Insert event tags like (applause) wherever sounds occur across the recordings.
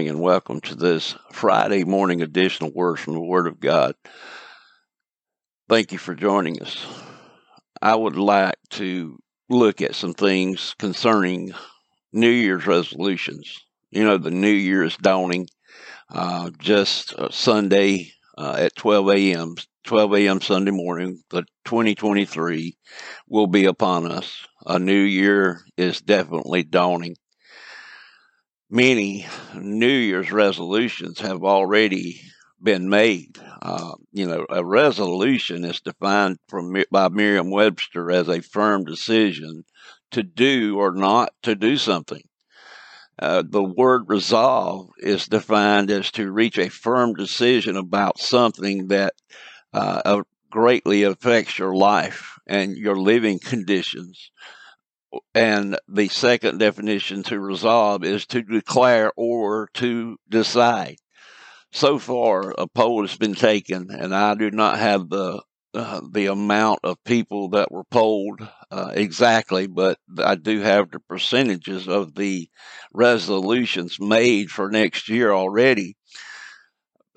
Morning and welcome to this Friday morning edition of Words from the Word of God. Thank you for joining us. I would like to look at some things concerning New Year's resolutions. You know, the New Year is dawning uh, just uh, Sunday uh, at 12 a.m. 12 a.m. Sunday morning, the 2023 will be upon us. A new year is definitely dawning many New Year's resolutions have already been made. Uh, you know, a resolution is defined from by Merriam-Webster as a firm decision to do or not to do something. Uh, the word resolve is defined as to reach a firm decision about something that uh, greatly affects your life and your living conditions. And the second definition to resolve is to declare or to decide. So far, a poll has been taken, and I do not have the uh, the amount of people that were polled uh, exactly, but I do have the percentages of the resolutions made for next year already.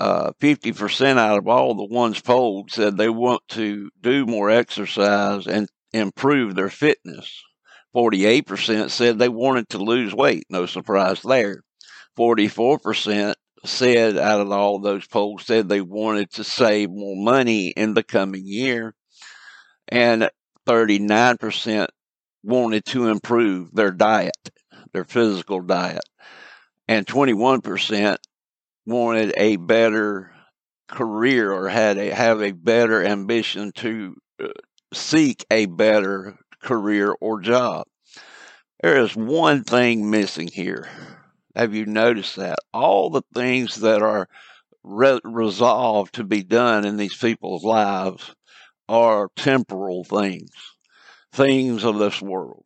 Uh, 50% out of all the ones polled said they want to do more exercise and improve their fitness. 48% said they wanted to lose weight. No surprise there. 44% said out of all those polls said they wanted to save more money in the coming year. And 39% wanted to improve their diet, their physical diet. And 21% wanted a better career or had a have a better ambition to uh, seek a better career or job. There is one thing missing here. Have you noticed that? All the things that are re- resolved to be done in these people's lives are temporal things, things of this world.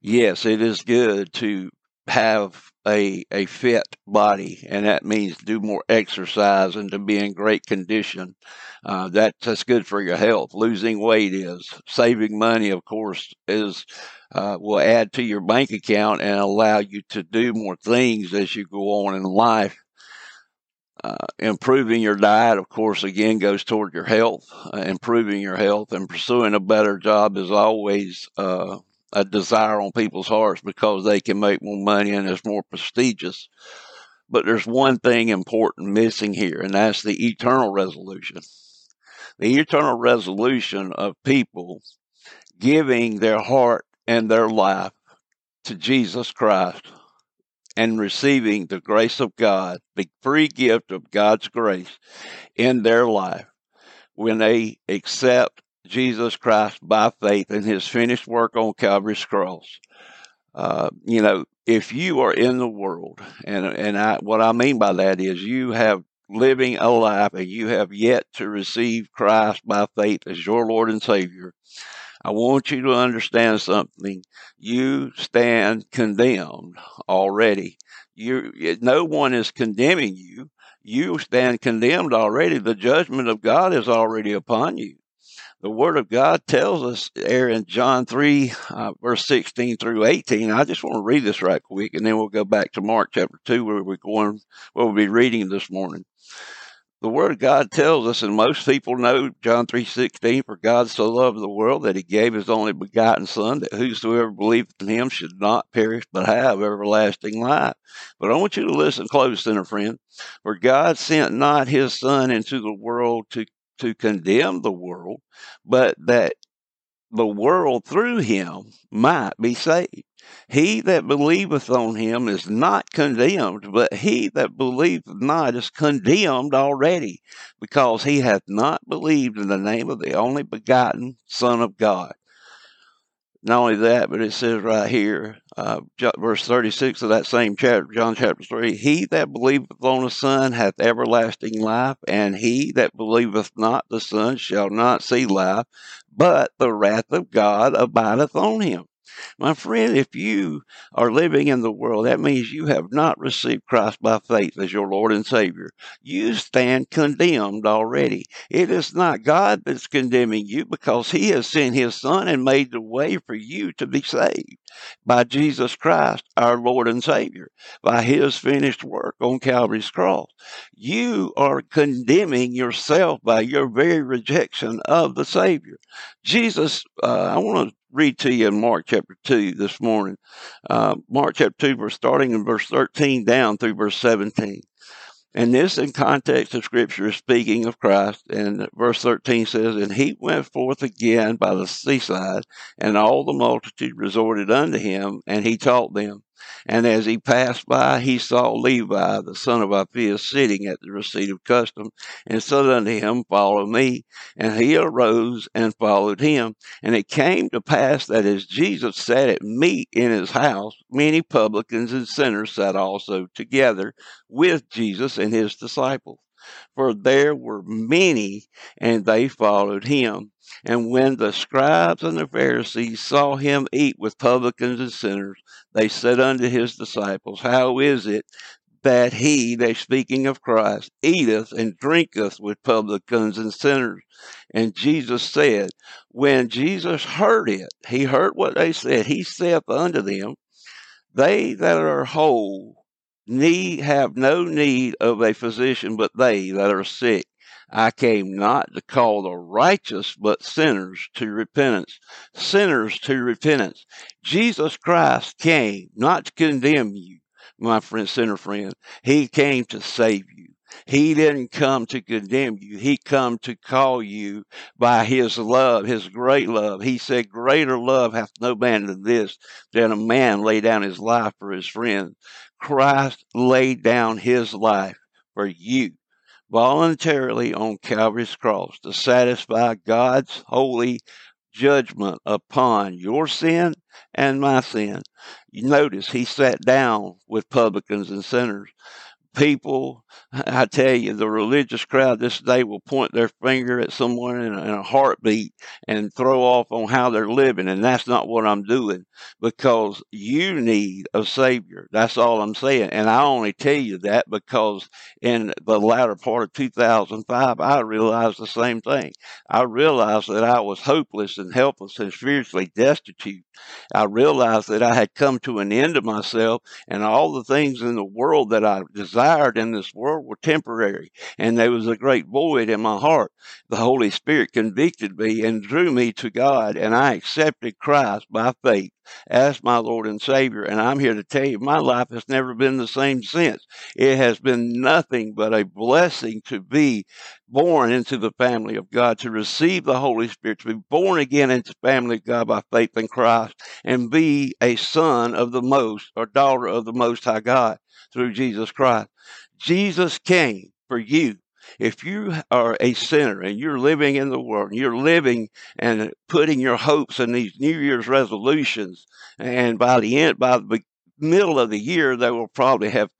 Yes, it is good to have a a fit body, and that means do more exercise and to be in great condition. Uh, that, that's good for your health. Losing weight is saving money, of course, is uh, will add to your bank account and allow you to do more things as you go on in life. Uh, improving your diet, of course, again goes toward your health. Uh, improving your health and pursuing a better job is always uh, a desire on people's hearts because they can make more money and it's more prestigious. But there's one thing important missing here, and that's the eternal resolution. The eternal resolution of people giving their heart and their life to Jesus Christ and receiving the grace of God, the free gift of God's grace in their life when they accept Jesus Christ by faith in his finished work on Calvary's cross. Uh, you know, if you are in the world, and and I, what I mean by that is you have living a life and you have yet to receive Christ by faith as your Lord and Savior, I want you to understand something. You stand condemned already. You, no one is condemning you. You stand condemned already. The judgment of God is already upon you the Word of God tells us there in John 3, uh, verse 16 through 18. I just want to read this right quick, and then we'll go back to Mark chapter 2, where we're going, where we'll be reading this morning. The Word of God tells us, and most people know John 3.16, for God so loved the world that he gave his only begotten Son, that whosoever believeth in him should not perish, but have everlasting life. But I want you to listen close, sinner friend. For God sent not his Son into the world to to condemn the world, but that the world through him might be saved. He that believeth on him is not condemned, but he that believeth not is condemned already, because he hath not believed in the name of the only begotten Son of God. Not only that, but it says right here, uh, verse 36 of that same chapter, John chapter 3, He that believeth on the Son hath everlasting life, and he that believeth not the Son shall not see life, but the wrath of God abideth on him. My friend, if you are living in the world, that means you have not received Christ by faith as your Lord and Savior. You stand condemned already. It is not God that's condemning you because He has sent His Son and made the way for you to be saved by Jesus Christ, our Lord and Savior, by His finished work on Calvary's cross. You are condemning yourself by your very rejection of the Savior. Jesus, uh, I want to read to you in Mark chapter 2 this morning. Uh, Mark chapter 2, verse starting in verse 13 down through verse 17. And this, in context of Scripture, is speaking of Christ. And verse 13 says, And he went forth again by the seaside, and all the multitude resorted unto him, and he taught them. And as he passed by, he saw Levi, the son of Alphaeus, sitting at the receipt of custom, and said unto him, Follow me. And he arose and followed him. And it came to pass that as Jesus sat at meat in his house, many publicans and sinners sat also together with Jesus and his disciples. For there were many, and they followed him. And when the scribes and the Pharisees saw him eat with publicans and sinners, they said unto his disciples, How is it that he, they speaking of Christ, eateth and drinketh with publicans and sinners? And Jesus said, When Jesus heard it, he heard what they said, he saith unto them, They that are whole need have no need of a physician, but they that are sick. I came not to call the righteous, but sinners to repentance. Sinners to repentance. Jesus Christ came not to condemn you, my friend, sinner friend. He came to save you. He didn't come to condemn you. He come to call you by his love, his great love. He said, greater love hath no man than this, than a man lay down his life for his friends. Christ laid down his life for you voluntarily on Calvary's cross to satisfy God's holy judgment upon your sin and my sin. You notice he sat down with publicans and sinners people, I tell you, the religious crowd this day will point their finger at someone in a, in a, heartbeat and throw off on how they're living. And that's not what I'm doing because you need a savior. That's all I'm saying. And I only tell you that because in the latter part of 2005, I realized the same thing. I realized that I was hopeless and helpless and spiritually destitute. I realized that I had come to an end of myself and all the things in the world that I desired desired in this world were temporary, and there was a great void in my heart. The Holy Spirit convicted me and drew me to God, and I accepted Christ by faith as my Lord and Savior. And I'm here to tell you, my life has never been the same since. It has been nothing but a blessing to be born into the family of God, to receive the Holy Spirit, to be born again into the family of God by faith in Christ, and be a son of the Most or daughter of the Most High God through Jesus Christ. Jesus came for you. If you are a sinner and you're living in the world, you're living and putting your hopes in these New Year's resolutions, and by the end, by the middle of the year, they will probably have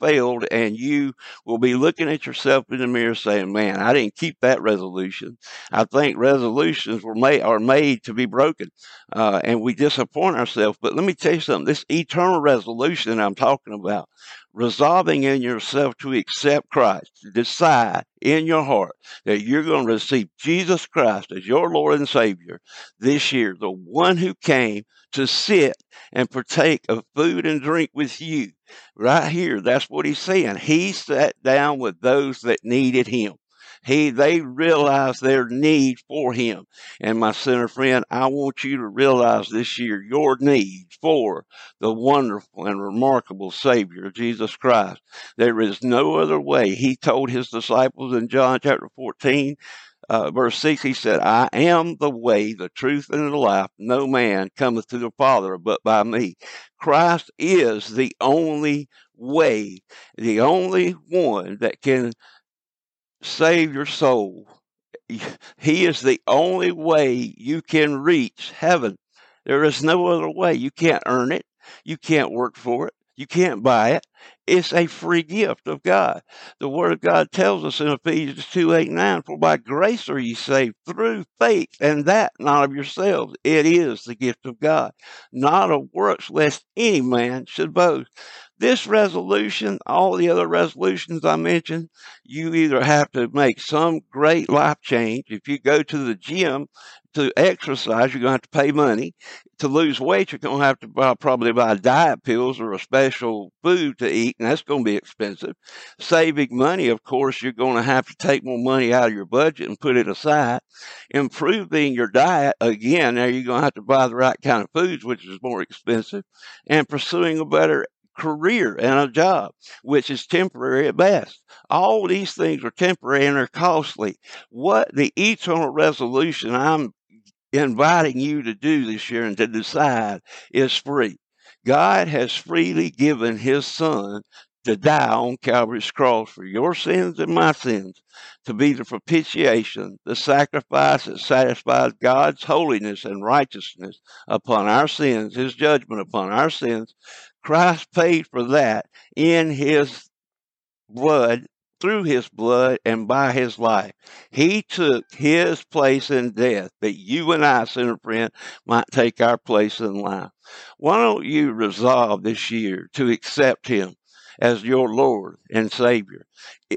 failed, and you will be looking at yourself in the mirror saying, "Man, I didn't keep that resolution." I think resolutions were made are made to be broken, uh, and we disappoint ourselves. But let me tell you something: this eternal resolution I'm talking about resolving in yourself to accept Christ, decide in your heart that you're going to receive Jesus Christ as your Lord and Savior this year, the one who came to sit and partake of food and drink with you. Right here, that's what he's saying. He sat down with those that needed him. He, they realize their need for him. And my sinner friend, I want you to realize this year your need for the wonderful and remarkable Savior, Jesus Christ. There is no other way. He told his disciples in John chapter 14, uh, verse 6, he said, I am the way, the truth, and the life. No man cometh to the Father but by me. Christ is the only way, the only one that can save your soul. (laughs) He is the only way you can reach heaven. There is no other way. You can't earn it. You can't work for it. You can't buy it. It's a free gift of God. The Word of God tells us in Ephesians 2 8 9, For by grace are ye saved through faith, and that not of yourselves. It is the gift of God, not of works, lest any man should boast. This resolution, all the other resolutions I mentioned, you either have to make some great life change. If you go to the gym to exercise, you're going to have to pay money. To lose weight, you're going to have to buy, probably buy diet pills or a special food to eat, and that's going to be expensive. Saving money, of course, you're going to have to take more money out of your budget and put it aside. Improving your diet, again, now you're going to have to buy the right kind of foods, which is more expensive. And pursuing a better career and a job, which is temporary at best. All these things are temporary and are costly. What the eternal resolution I'm inviting you to do this year and to decide is free. God has freely given his son to die on Calvary's cross for your sins and my sins, to be the propitiation, the sacrifice that satisfies God's holiness and righteousness upon our sins, his judgment upon our sins. Christ paid for that in his blood through his blood and by his life. He took his place in death that you and I, sinner friend, might take our place in life. Why don't you resolve this year to accept him as your Lord and Savior?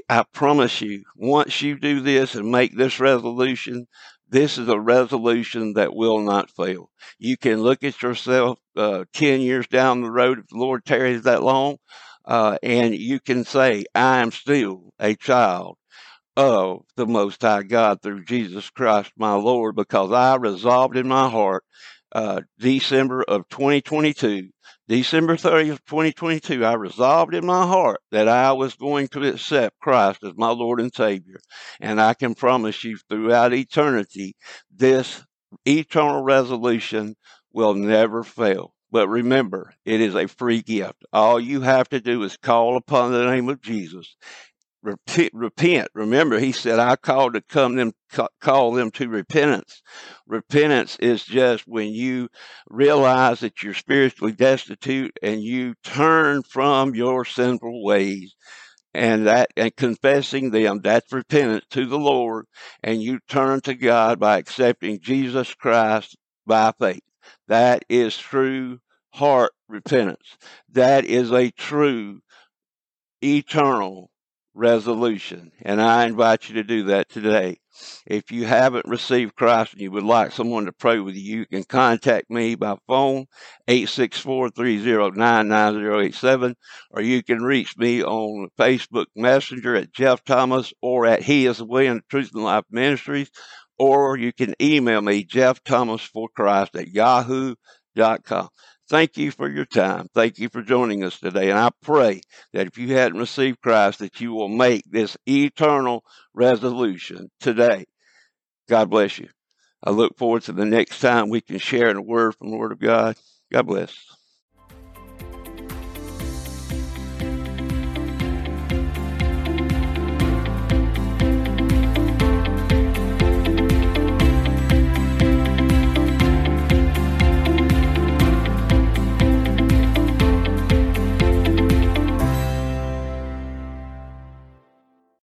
I promise you, once you do this and make this resolution, this is a resolution that will not fail. You can look at yourself uh, 10 years down the road if the Lord tarries that long uh, and you can say, I am still a child of the Most High God through Jesus Christ my Lord, because I resolved in my heart uh, December of 2022, December 30th, 2022, I resolved in my heart that I was going to accept Christ as my Lord and Savior. And I can promise you throughout eternity, this eternal resolution will never fail. But remember, it is a free gift. All you have to do is call upon the name of Jesus. Repent. Remember, he said, I called to come them, call them to repentance. Repentance is just when you realize that you're spiritually destitute and you turn from your sinful ways and that and confessing them that's repentance to the lord and you turn to god by accepting jesus christ by faith that is true heart repentance. That is a true eternal resolution. And I invite you to do that today. If you haven't received Christ and you would like someone to pray with you, you can contact me by phone, 864-309-9087, or you can reach me on Facebook Messenger at Jeff Thomas or at He is the Way and Truth and Life Ministries, or you can email me, Jeff Thomas for Christ at yahoo.com. Thank you for your time. Thank you for joining us today. And I pray that if you hadn't received Christ, that you will make this eternal resolution today. God bless you. I look forward to the next time we can share a word from the Word of God. God bless.